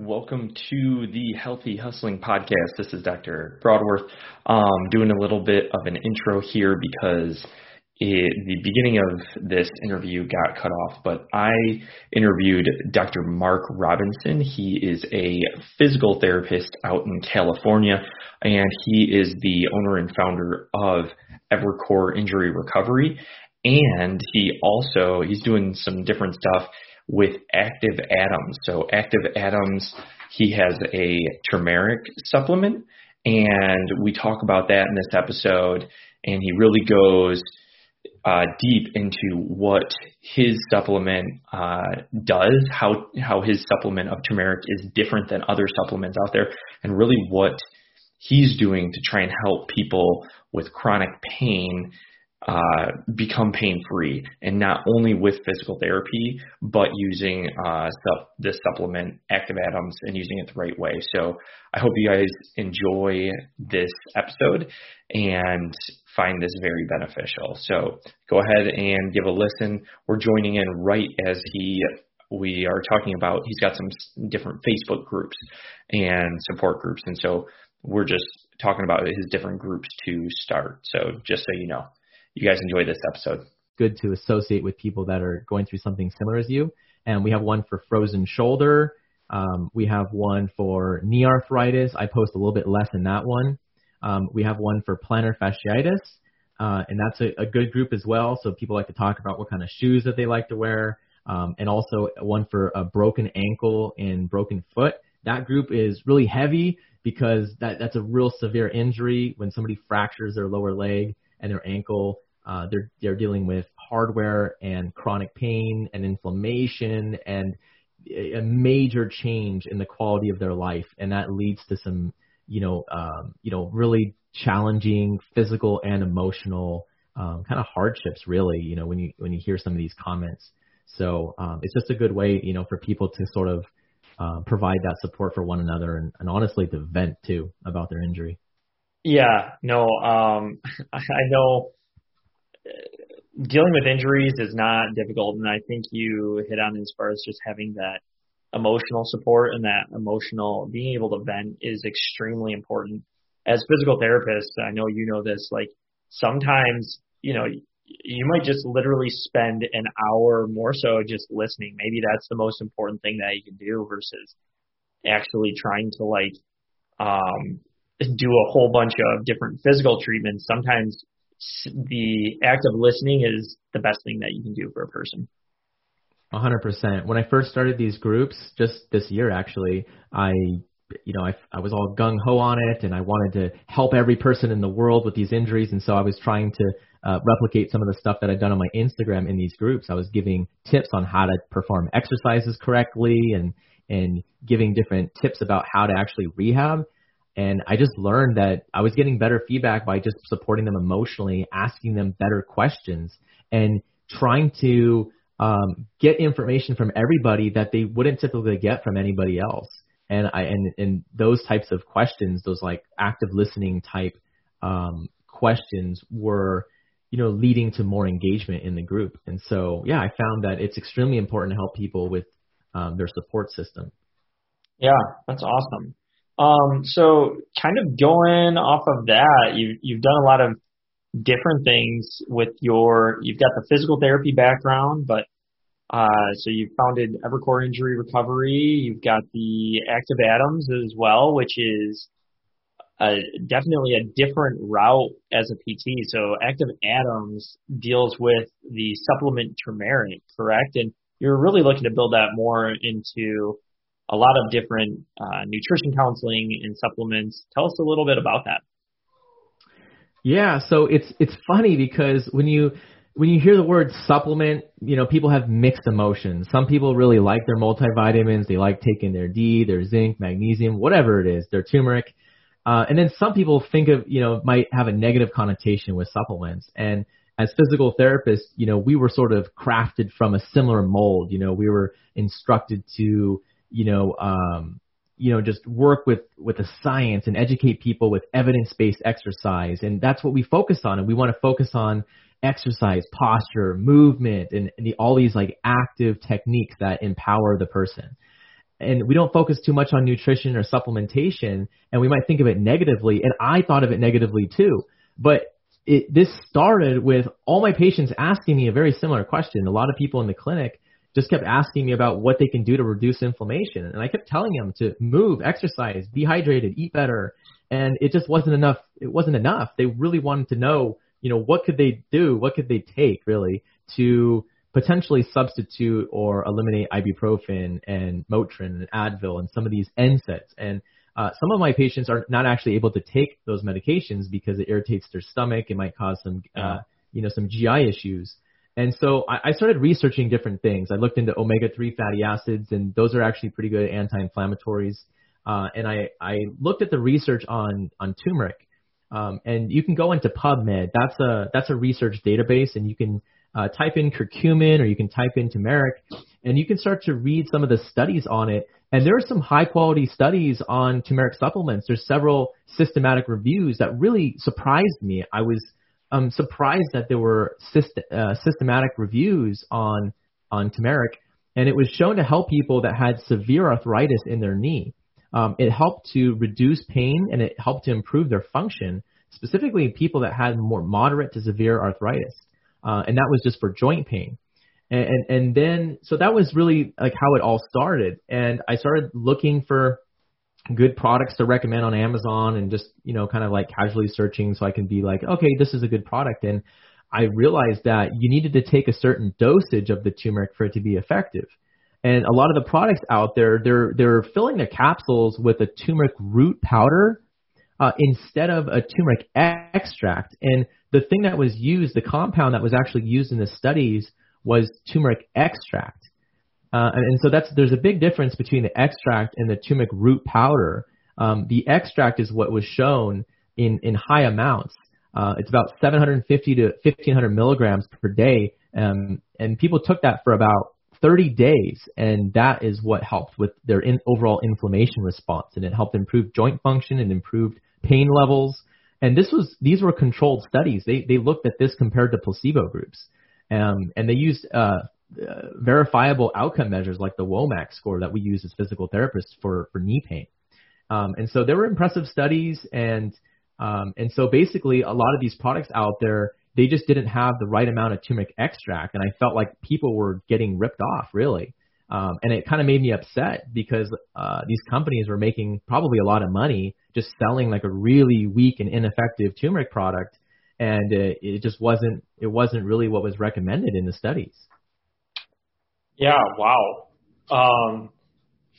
Welcome to the Healthy Hustling Podcast. This is Dr. Broadworth. Um, doing a little bit of an intro here because it, the beginning of this interview got cut off, but I interviewed Dr. Mark Robinson. He is a physical therapist out in California, and he is the owner and founder of Evercore Injury Recovery. And he also he's doing some different stuff with Active Atoms. So Active Atoms, he has a turmeric supplement, and we talk about that in this episode. And he really goes uh, deep into what his supplement uh, does, how how his supplement of turmeric is different than other supplements out there, and really what he's doing to try and help people with chronic pain uh, become pain free and not only with physical therapy, but using uh, sup- this supplement, Active Atoms, and using it the right way. So I hope you guys enjoy this episode and find this very beneficial. So go ahead and give a listen. We're joining in right as he we are talking about he's got some different Facebook groups and support groups and so we're just talking about his different groups to start. So just so you know you guys enjoy this episode. Good to associate with people that are going through something similar as you. And we have one for frozen shoulder. Um, we have one for knee arthritis. I post a little bit less in that one. Um, we have one for plantar fasciitis, uh, and that's a, a, good group as well. So people like to talk about what kind of shoes that they like to wear, um, and also one for a broken ankle and broken foot. That group is really heavy because that, that's a real severe injury when somebody fractures their lower leg and their ankle. Uh, they're they're dealing with hardware and chronic pain and inflammation and a major change in the quality of their life, and that leads to some you know um, you know really challenging physical and emotional um, kind of hardships. Really, you know when you when you hear some of these comments. So um, it's just a good way you know for people to sort of uh, provide that support for one another and, and honestly to vent too about their injury. Yeah, no, um, I know uh, dealing with injuries is not difficult, and I think you hit on as far as just having that emotional support and that emotional being able to vent is extremely important. As physical therapists, I know you know this. Like sometimes, you know, you might just literally spend an hour more so just listening. Maybe that's the most important thing that you can do versus actually trying to like um do a whole bunch of different physical treatments, sometimes the act of listening is the best thing that you can do for a person. 100%. When I first started these groups, just this year actually, I you know, I, I was all gung ho on it and I wanted to help every person in the world with these injuries. And so I was trying to uh, replicate some of the stuff that I'd done on my Instagram in these groups. I was giving tips on how to perform exercises correctly and, and giving different tips about how to actually rehab. And I just learned that I was getting better feedback by just supporting them emotionally, asking them better questions, and trying to um, get information from everybody that they wouldn't typically get from anybody else. And I and and those types of questions, those like active listening type um, questions, were you know leading to more engagement in the group. And so yeah, I found that it's extremely important to help people with um, their support system. Yeah, that's awesome. Um, so kind of going off of that, you, you've done a lot of different things with your, you've got the physical therapy background, but, uh, so you've founded Evercore Injury Recovery. You've got the Active Atoms as well, which is definitely a different route as a PT. So Active Atoms deals with the supplement turmeric, correct? And you're really looking to build that more into a lot of different uh, nutrition counseling and supplements. Tell us a little bit about that. Yeah, so it's it's funny because when you when you hear the word supplement, you know, people have mixed emotions. Some people really like their multivitamins. They like taking their D, their zinc, magnesium, whatever it is, their turmeric. Uh, and then some people think of, you know, might have a negative connotation with supplements. And as physical therapists, you know, we were sort of crafted from a similar mold. You know, we were instructed to you know, um, you know, just work with with the science and educate people with evidence-based exercise, and that's what we focus on. And we want to focus on exercise, posture, movement, and, and the, all these like active techniques that empower the person. and we don't focus too much on nutrition or supplementation, and we might think of it negatively. And I thought of it negatively too. But it, this started with all my patients asking me a very similar question. A lot of people in the clinic just kept asking me about what they can do to reduce inflammation. And I kept telling them to move, exercise, be hydrated, eat better. And it just wasn't enough. It wasn't enough. They really wanted to know, you know, what could they do? What could they take really to potentially substitute or eliminate ibuprofen and Motrin and Advil and some of these NSAIDs. And uh, some of my patients are not actually able to take those medications because it irritates their stomach. It might cause some, uh, you know, some GI issues. And so I, I started researching different things. I looked into omega-3 fatty acids, and those are actually pretty good anti-inflammatories. Uh, and I, I looked at the research on, on turmeric. Um, and you can go into PubMed. That's a, that's a research database, and you can uh, type in curcumin or you can type in turmeric, and you can start to read some of the studies on it. And there are some high quality studies on turmeric supplements. There's several systematic reviews that really surprised me. I was um, surprised that there were syst- uh, systematic reviews on on turmeric, and it was shown to help people that had severe arthritis in their knee. Um, it helped to reduce pain and it helped to improve their function, specifically people that had more moderate to severe arthritis uh, and that was just for joint pain. And, and and then so that was really like how it all started. And I started looking for good products to recommend on Amazon and just you know kind of like casually searching so I can be like, okay, this is a good product. And I realized that you needed to take a certain dosage of the turmeric for it to be effective. And a lot of the products out there, they're they're filling their capsules with a turmeric root powder uh, instead of a turmeric extract. And the thing that was used, the compound that was actually used in the studies was turmeric extract. Uh, and, and so that's there's a big difference between the extract and the turmeric root powder. Um, the extract is what was shown in in high amounts. Uh, it's about 750 to 1500 milligrams per day, um, and people took that for about 30 days, and that is what helped with their in, overall inflammation response, and it helped improve joint function and improved pain levels. And this was these were controlled studies. They they looked at this compared to placebo groups, um, and they used uh, uh, verifiable outcome measures like the WOMAC score that we use as physical therapists for for knee pain. Um, and so there were impressive studies, and um, and so basically a lot of these products out there they just didn't have the right amount of turmeric extract, and I felt like people were getting ripped off really. Um, and it kind of made me upset because uh, these companies were making probably a lot of money just selling like a really weak and ineffective turmeric product, and it, it just wasn't it wasn't really what was recommended in the studies. Yeah. Wow. Um,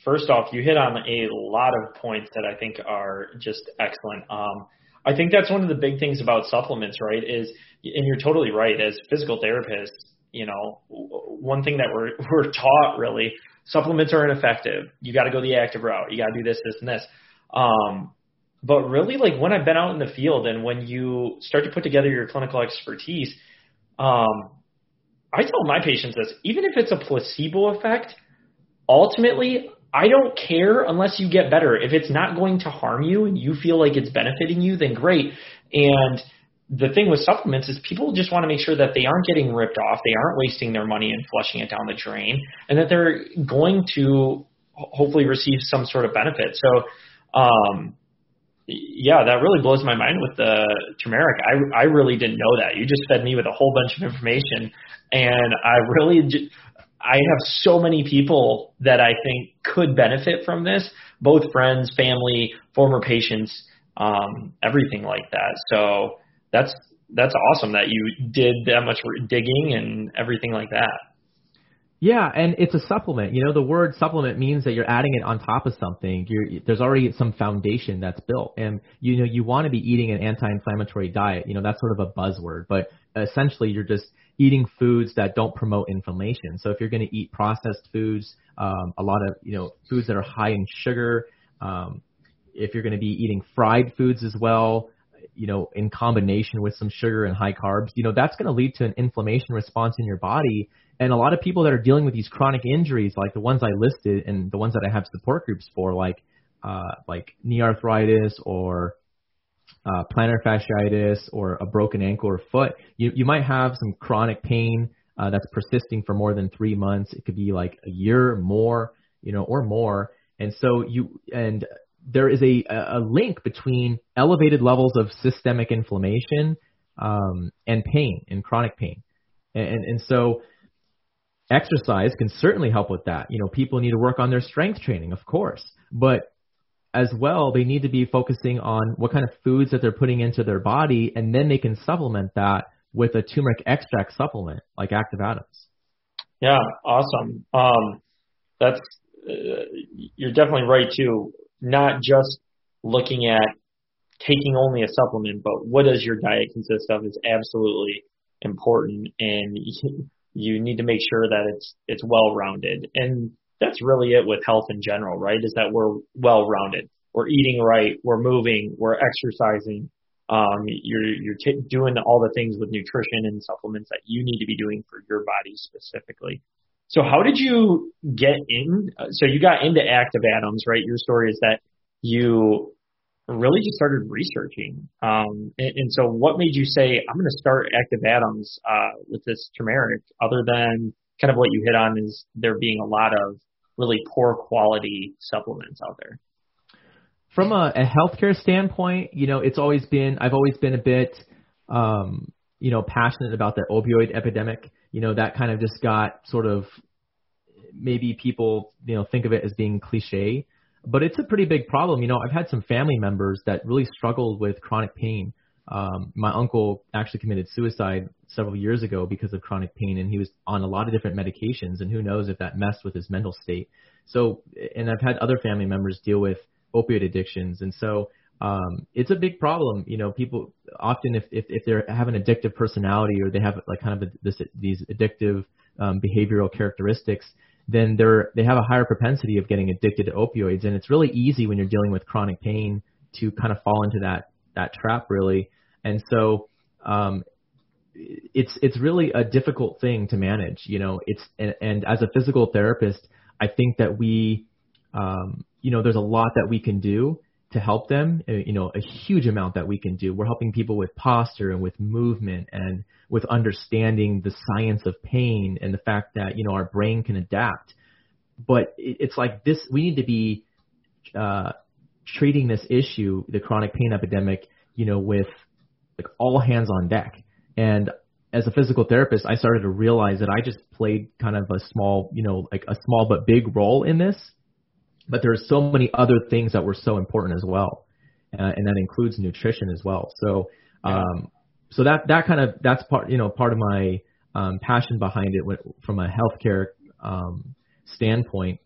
first off, you hit on a lot of points that I think are just excellent. Um, I think that's one of the big things about supplements, right? Is and you're totally right. As physical therapists, you know, one thing that we're we're taught really, supplements are ineffective. You got to go the active route. You got to do this, this, and this. Um, but really, like when I've been out in the field and when you start to put together your clinical expertise, um, I tell my patients this: even if it's a placebo effect, ultimately I don't care unless you get better. If it's not going to harm you and you feel like it's benefiting you, then great. And the thing with supplements is people just want to make sure that they aren't getting ripped off, they aren't wasting their money and flushing it down the drain, and that they're going to hopefully receive some sort of benefit. So, um, yeah, that really blows my mind with the turmeric. I I really didn't know that. You just fed me with a whole bunch of information, and I really I have so many people that I think could benefit from this, both friends, family, former patients, um, everything like that. So that's that's awesome that you did that much digging and everything like that. Yeah, and it's a supplement. You know, the word supplement means that you're adding it on top of something. You're, there's already some foundation that's built, and you know you want to be eating an anti-inflammatory diet. You know, that's sort of a buzzword, but essentially you're just eating foods that don't promote inflammation. So if you're going to eat processed foods, um, a lot of you know foods that are high in sugar, um, if you're going to be eating fried foods as well, you know, in combination with some sugar and high carbs, you know, that's going to lead to an inflammation response in your body. And a lot of people that are dealing with these chronic injuries, like the ones I listed and the ones that I have support groups for, like uh, like knee arthritis or uh, plantar fasciitis or a broken ankle or foot, you, you might have some chronic pain uh, that's persisting for more than three months. It could be like a year or more. you know, or more. And so you and there is a a link between elevated levels of systemic inflammation um, and pain and chronic pain. And, and so exercise can certainly help with that. You know, people need to work on their strength training, of course, but as well, they need to be focusing on what kind of foods that they're putting into their body, and then they can supplement that with a turmeric extract supplement like Active Atoms. Yeah, awesome. Um, that's uh, you're definitely right too. Not just looking at taking only a supplement, but what does your diet consist of is absolutely important, and you need to make sure that it's it's well rounded. And that's really it with health in general, right? Is that we're well rounded. We're eating right, we're moving, we're exercising. Um, you're you're t- doing all the things with nutrition and supplements that you need to be doing for your body specifically. So how did you get in? So you got into Active Atoms, right? Your story is that you really just started researching. Um, and, and, so what made you say, I'm going to start Active Atoms uh, with this turmeric, other than kind of what you hit on is there being a lot of really poor quality supplements out there? From a, a healthcare standpoint, you know, it's always been, I've always been a bit, um, you know, passionate about the opioid epidemic. You know, that kind of just got sort of, maybe people, you know, think of it as being cliche, but it's a pretty big problem. You know, I've had some family members that really struggled with chronic pain. Um, my uncle actually committed suicide several years ago because of chronic pain, and he was on a lot of different medications, and who knows if that messed with his mental state. So, and I've had other family members deal with opioid addictions, and so um, it's a big problem. You know, people often if if, if they have an addictive personality or they have like kind of a, this these addictive um, behavioral characteristics, then they're they have a higher propensity of getting addicted to opioids, and it's really easy when you're dealing with chronic pain to kind of fall into that that trap really. And so um, it's it's really a difficult thing to manage. You know, it's and, and as a physical therapist, I think that we, um, you know, there's a lot that we can do to help them. Uh, you know, a huge amount that we can do. We're helping people with posture and with movement and with understanding the science of pain and the fact that you know our brain can adapt. But it's like this: we need to be uh, treating this issue, the chronic pain epidemic, you know, with like all hands on deck. And as a physical therapist, I started to realize that I just played kind of a small, you know, like a small but big role in this. But there are so many other things that were so important as well, uh, and that includes nutrition as well. So, um, so that that kind of that's part, you know, part of my um, passion behind it from a healthcare um, standpoint,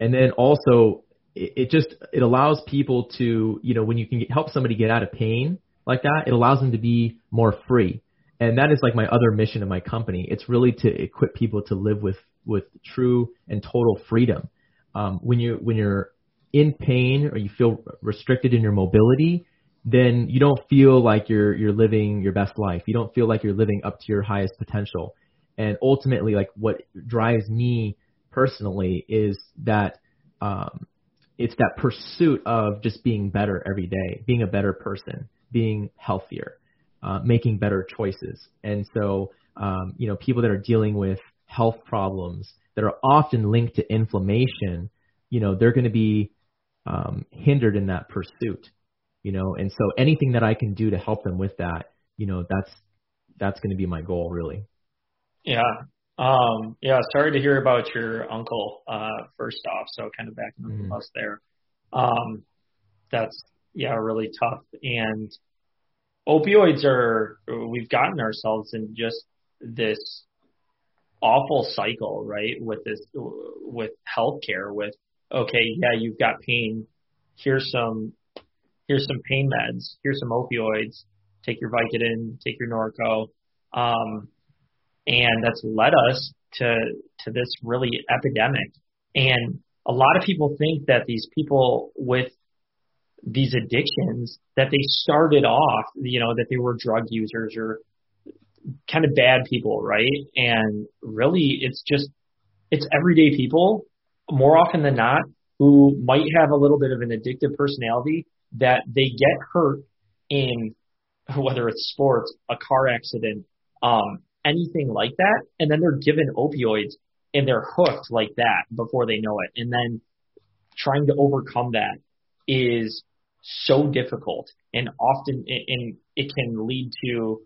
and then also it, it just it allows people to, you know, when you can get, help somebody get out of pain like that, it allows them to be more free and that is like my other mission in my company. It's really to equip people to live with with true and total freedom. Um, when you when you're in pain or you feel restricted in your mobility, then you don't feel like you're you're living your best life. You don't feel like you're living up to your highest potential. And ultimately, like what drives me personally is that um, it's that pursuit of just being better every day, being a better person, being healthier uh, making better choices. And so, um, you know, people that are dealing with health problems that are often linked to inflammation, you know, they're going to be um, hindered in that pursuit. You know, and so anything that I can do to help them with that, you know, that's that's going to be my goal, really. Yeah. Um, yeah. Sorry to hear about your uncle. Uh, first off, so kind of back in the mm-hmm. bus there. Um, that's yeah, really tough. And opioids are we've gotten ourselves in just this awful cycle, right? With this with healthcare, with okay, yeah, you've got pain. Here's some here's some pain meds. Here's some opioids. Take your Vicodin. Take your Norco. Um, and that's led us to to this really epidemic. And a lot of people think that these people with these addictions that they started off, you know, that they were drug users or kind of bad people, right? And really it's just, it's everyday people more often than not who might have a little bit of an addictive personality that they get hurt in whether it's sports, a car accident, um, anything like that. And then they're given opioids and they're hooked like that before they know it. And then trying to overcome that is so difficult and often and it can lead to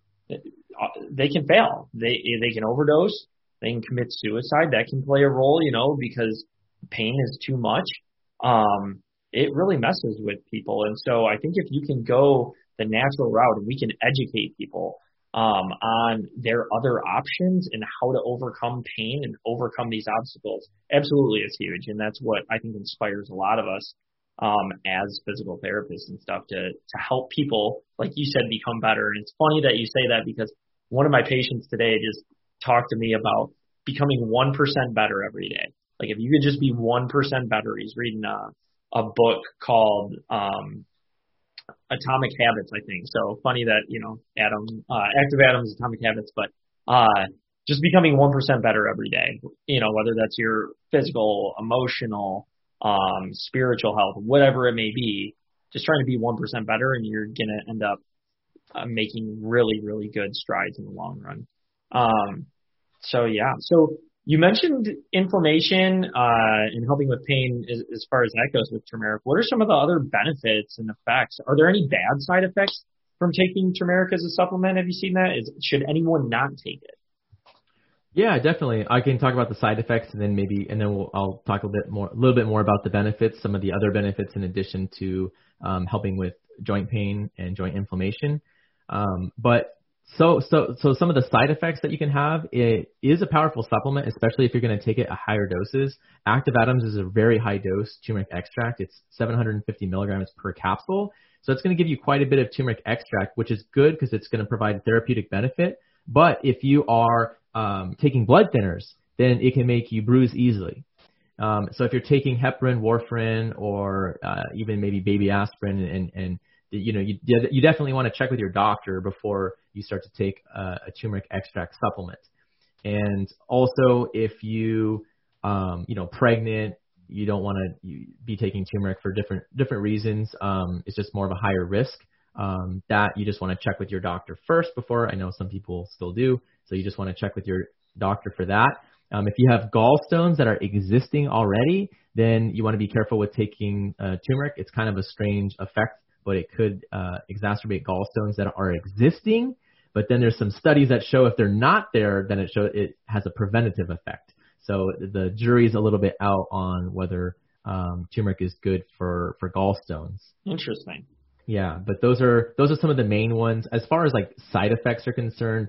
they can fail. They they can overdose. They can commit suicide. That can play a role, you know, because pain is too much. Um, it really messes with people. And so I think if you can go the natural route and we can educate people um, on their other options and how to overcome pain and overcome these obstacles. Absolutely, it's huge, and that's what I think inspires a lot of us um, as physical therapists and stuff to to help people, like you said, become better. And it's funny that you say that because one of my patients today just talked to me about becoming one percent better every day. Like if you could just be one percent better, he's reading a a book called um, Atomic Habits, I think. So funny that, you know, Adam, uh, Active Atoms, Atomic Habits, but, uh, just becoming 1% better every day, you know, whether that's your physical, emotional, um, spiritual health, whatever it may be, just trying to be 1% better and you're going to end up uh, making really, really good strides in the long run. Um, so yeah, so you mentioned inflammation uh, and helping with pain as, as far as that goes with turmeric. What are some of the other benefits and effects? Are there any bad side effects from taking turmeric as a supplement? Have you seen that? Is, should anyone not take it? Yeah, definitely. I can talk about the side effects and then maybe, and then we'll, I'll talk a bit more, a little bit more about the benefits, some of the other benefits in addition to um, helping with joint pain and joint inflammation. Um, but so, so, so some of the side effects that you can have it is a powerful supplement, especially if you're going to take it at higher doses. Active Atoms is a very high dose turmeric extract. It's 750 milligrams per capsule. So it's going to give you quite a bit of turmeric extract, which is good because it's going to provide therapeutic benefit. But if you are um, taking blood thinners, then it can make you bruise easily. Um, so if you're taking heparin, warfarin, or uh, even maybe baby aspirin, and, and you know, you, you definitely want to check with your doctor before you start to take a, a turmeric extract supplement. And also, if you, um, you know, pregnant, you don't want to be taking turmeric for different different reasons. Um, it's just more of a higher risk. Um, that you just want to check with your doctor first before. I know some people still do, so you just want to check with your doctor for that. Um, if you have gallstones that are existing already, then you want to be careful with taking uh, turmeric. It's kind of a strange effect but it could uh, exacerbate gallstones that are existing. But then there's some studies that show if they're not there, then it show it has a preventative effect. So the jury's a little bit out on whether um, turmeric is good for for gallstones. Interesting. Yeah, but those are those are some of the main ones. As far as like side effects are concerned,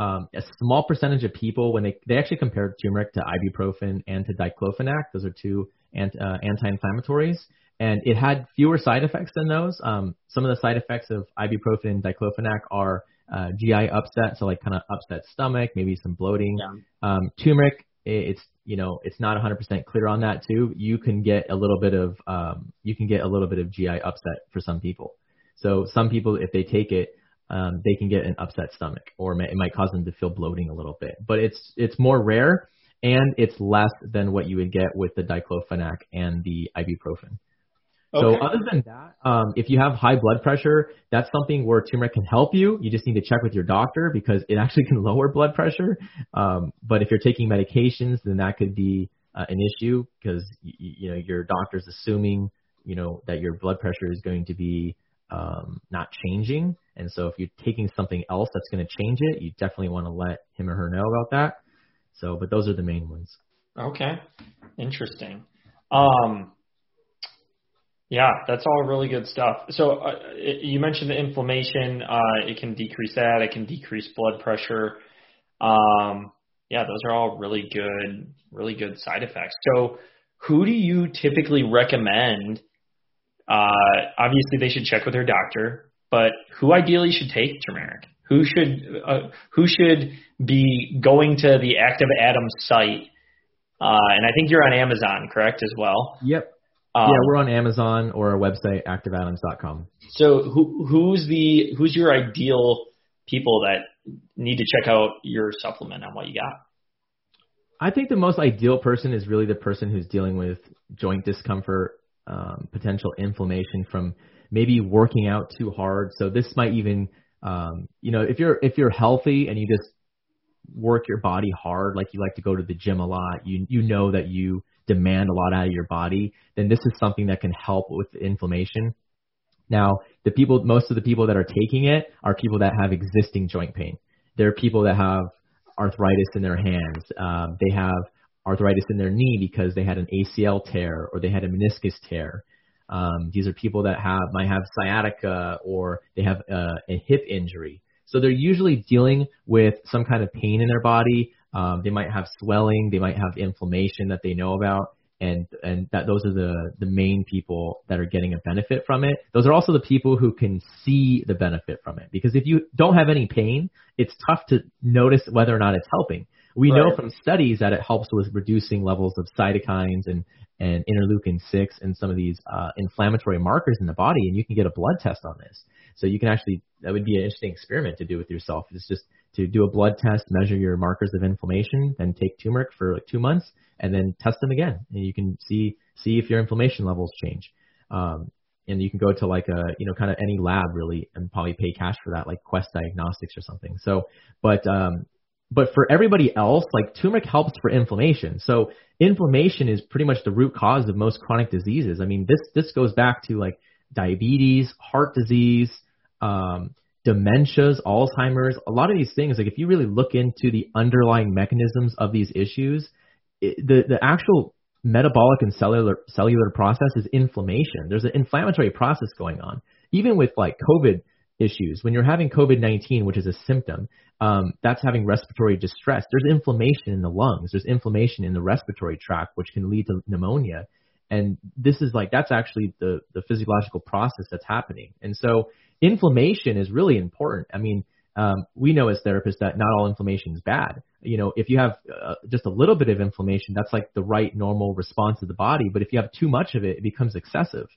um, a small percentage of people when they they actually compared turmeric to ibuprofen and to diclofenac. Those are two anti, uh, anti-inflammatories, and it had fewer side effects than those. Um, some of the side effects of ibuprofen and diclofenac are uh, GI upset, so like kind of upset stomach, maybe some bloating. Yeah. Um, turmeric, it's you know it's not 100% clear on that too. You can get a little bit of um, you can get a little bit of GI upset for some people. So some people, if they take it, um, they can get an upset stomach, or may, it might cause them to feel bloating a little bit. But it's it's more rare, and it's less than what you would get with the diclofenac and the ibuprofen. Okay. So other than that, um, if you have high blood pressure, that's something where turmeric can help you. You just need to check with your doctor because it actually can lower blood pressure. Um, but if you're taking medications, then that could be uh, an issue because you, you know your doctor's assuming you know that your blood pressure is going to be um, not changing. And so if you're taking something else that's going to change it, you definitely want to let him or her know about that. So, but those are the main ones. Okay, interesting. Um, yeah, that's all really good stuff. So uh, you mentioned the inflammation. Uh, it can decrease that. It can decrease blood pressure. Um, yeah, those are all really good, really good side effects. So who do you typically recommend? Uh, obviously, they should check with their doctor, but who ideally should take turmeric? Who should uh, who should be going to the Active Atoms site? Uh, and I think you're on Amazon, correct, as well. Yep. Um, yeah, we're on Amazon or our website, activeatoms.com. So who who's the who's your ideal people that need to check out your supplement and what you got? I think the most ideal person is really the person who's dealing with joint discomfort, um, potential inflammation from maybe working out too hard. So this might even, um, you know, if you're if you're healthy and you just work your body hard, like you like to go to the gym a lot, you you know that you demand a lot out of your body, then this is something that can help with inflammation. Now, the people, most of the people that are taking it are people that have existing joint pain. There are people that have arthritis in their hands. Um, they have arthritis in their knee because they had an ACL tear or they had a meniscus tear. Um, these are people that have might have sciatica or they have uh, a hip injury. So they're usually dealing with some kind of pain in their body. Um, they might have swelling. They might have inflammation that they know about and and that those are the the main people that are getting a benefit from it. Those are also the people who can see the benefit from it because if you don't have any pain, it's tough to notice whether or not it's helping. We right. know from studies that it helps with reducing levels of cytokines and and interleukin 6 and some of these uh, inflammatory markers in the body, and you can get a blood test on this. So you can actually that would be an interesting experiment to do with yourself. It's just to do a blood test, measure your markers of inflammation, then take turmeric for like two months, and then test them again, and you can see see if your inflammation levels change. Um, and you can go to like a you know kind of any lab really and probably pay cash for that, like Quest Diagnostics or something. So, but um, but for everybody else, like turmeric helps for inflammation. So inflammation is pretty much the root cause of most chronic diseases. I mean, this this goes back to like diabetes, heart disease, um, dementias, Alzheimer's, a lot of these things, like if you really look into the underlying mechanisms of these issues, it, the the actual metabolic and cellular cellular process is inflammation. There's an inflammatory process going on. Even with like COVID issues, when you're having COVID-19, which is a symptom, um, that's having respiratory distress. There's inflammation in the lungs. There's inflammation in the respiratory tract, which can lead to pneumonia. And this is like that's actually the the physiological process that's happening. And so inflammation is really important. I mean, um, we know as therapists that not all inflammation is bad. You know, if you have uh, just a little bit of inflammation, that's like the right normal response of the body. But if you have too much of it, it becomes excessive.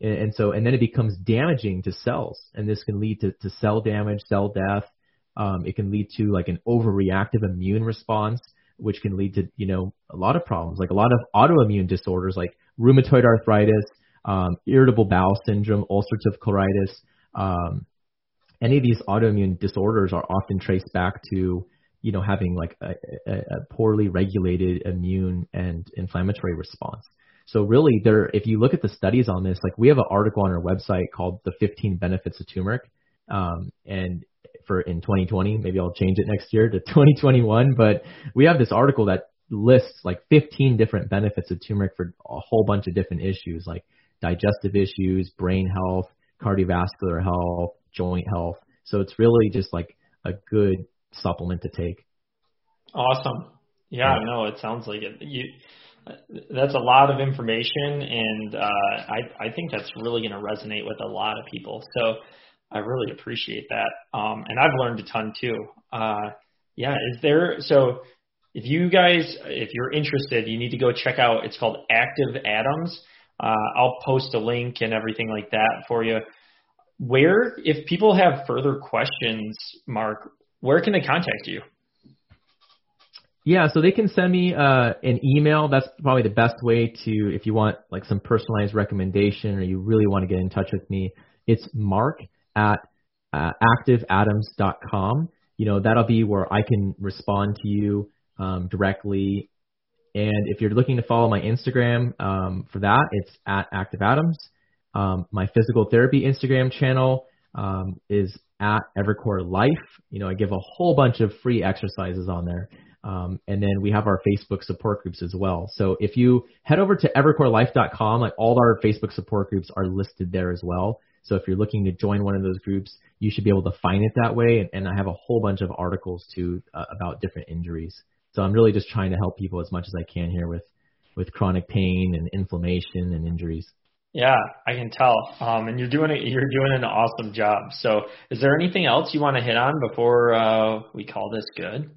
And, and so, and then it becomes damaging to cells. And this can lead to, to cell damage, cell death. Um, it can lead to like an overreactive immune response, which can lead to, you know, a lot of problems, like a lot of autoimmune disorders like rheumatoid arthritis, um, irritable bowel syndrome, ulcerative colitis, um, any of these autoimmune disorders are often traced back to you know having like a, a, a poorly regulated immune and inflammatory response. So really, there, if you look at the studies on this, like we have an article on our website called "The 15 Benefits of Turmeric," um, and for in 2020, maybe I'll change it next year to 2021. But we have this article that lists like 15 different benefits of turmeric for a whole bunch of different issues, like digestive issues, brain health, cardiovascular health, joint health. So it's really just like a good supplement to take. Awesome. Yeah, yeah. no, it sounds like it. You, that's a lot of information, and uh, I I think that's really going to resonate with a lot of people. So I really appreciate that, um, and I've learned a ton too. Uh, yeah, is there so? If you guys, if you're interested, you need to go check out. It's called Active Atoms. Uh, I'll post a link and everything like that for you. Where, if people have further questions, Mark, where can they contact you? Yeah, so they can send me uh, an email. That's probably the best way to, if you want like some personalized recommendation or you really want to get in touch with me. It's mark at uh, activeatoms.com. You know, that'll be where I can respond to you um, directly and if you're looking to follow my Instagram um, for that, it's at Active Atoms. Um, my physical therapy Instagram channel um, is at Evercore Life. You know, I give a whole bunch of free exercises on there. Um, and then we have our Facebook support groups as well. So if you head over to evercorelife.com, like all our Facebook support groups are listed there as well. So if you're looking to join one of those groups, you should be able to find it that way. And, and I have a whole bunch of articles too uh, about different injuries. So I'm really just trying to help people as much as I can here with with chronic pain and inflammation and injuries. Yeah, I can tell. Um, and you're doing it. You're doing an awesome job. So, is there anything else you want to hit on before uh, we call this good?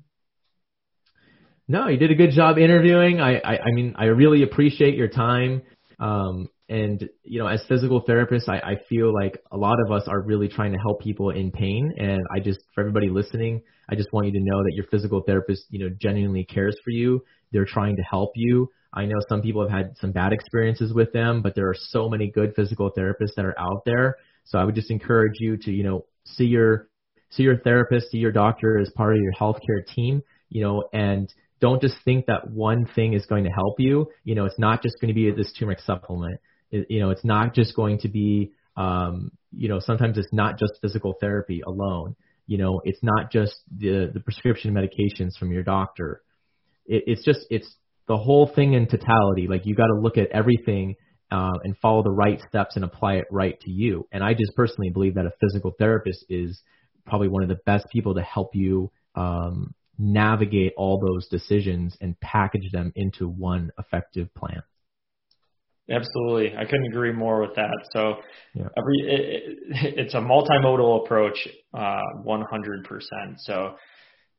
No, you did a good job interviewing. I, I, I mean, I really appreciate your time. Um, and you know, as physical therapists, I, I feel like a lot of us are really trying to help people in pain. And I just, for everybody listening, I just want you to know that your physical therapist, you know, genuinely cares for you. They're trying to help you. I know some people have had some bad experiences with them, but there are so many good physical therapists that are out there. So I would just encourage you to, you know, see your see your therapist, see your doctor as part of your healthcare team, you know, and don't just think that one thing is going to help you. You know, it's not just going to be this turmeric supplement. It, you know, it's not just going to be, um, you know, sometimes it's not just physical therapy alone. You know, it's not just the the prescription medications from your doctor. It, it's just it's the whole thing in totality. Like you got to look at everything uh, and follow the right steps and apply it right to you. And I just personally believe that a physical therapist is probably one of the best people to help you um, navigate all those decisions and package them into one effective plan. Absolutely, I couldn't agree more with that. So yeah. every it, it's a multimodal approach, uh, 100%. So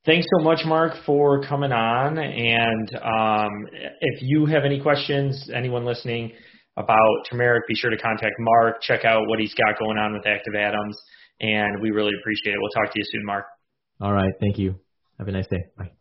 thanks so much, Mark, for coming on. And um, if you have any questions, anyone listening about turmeric, be sure to contact Mark. Check out what he's got going on with Active Atoms, and we really appreciate it. We'll talk to you soon, Mark. All right, thank you. Have a nice day. Bye.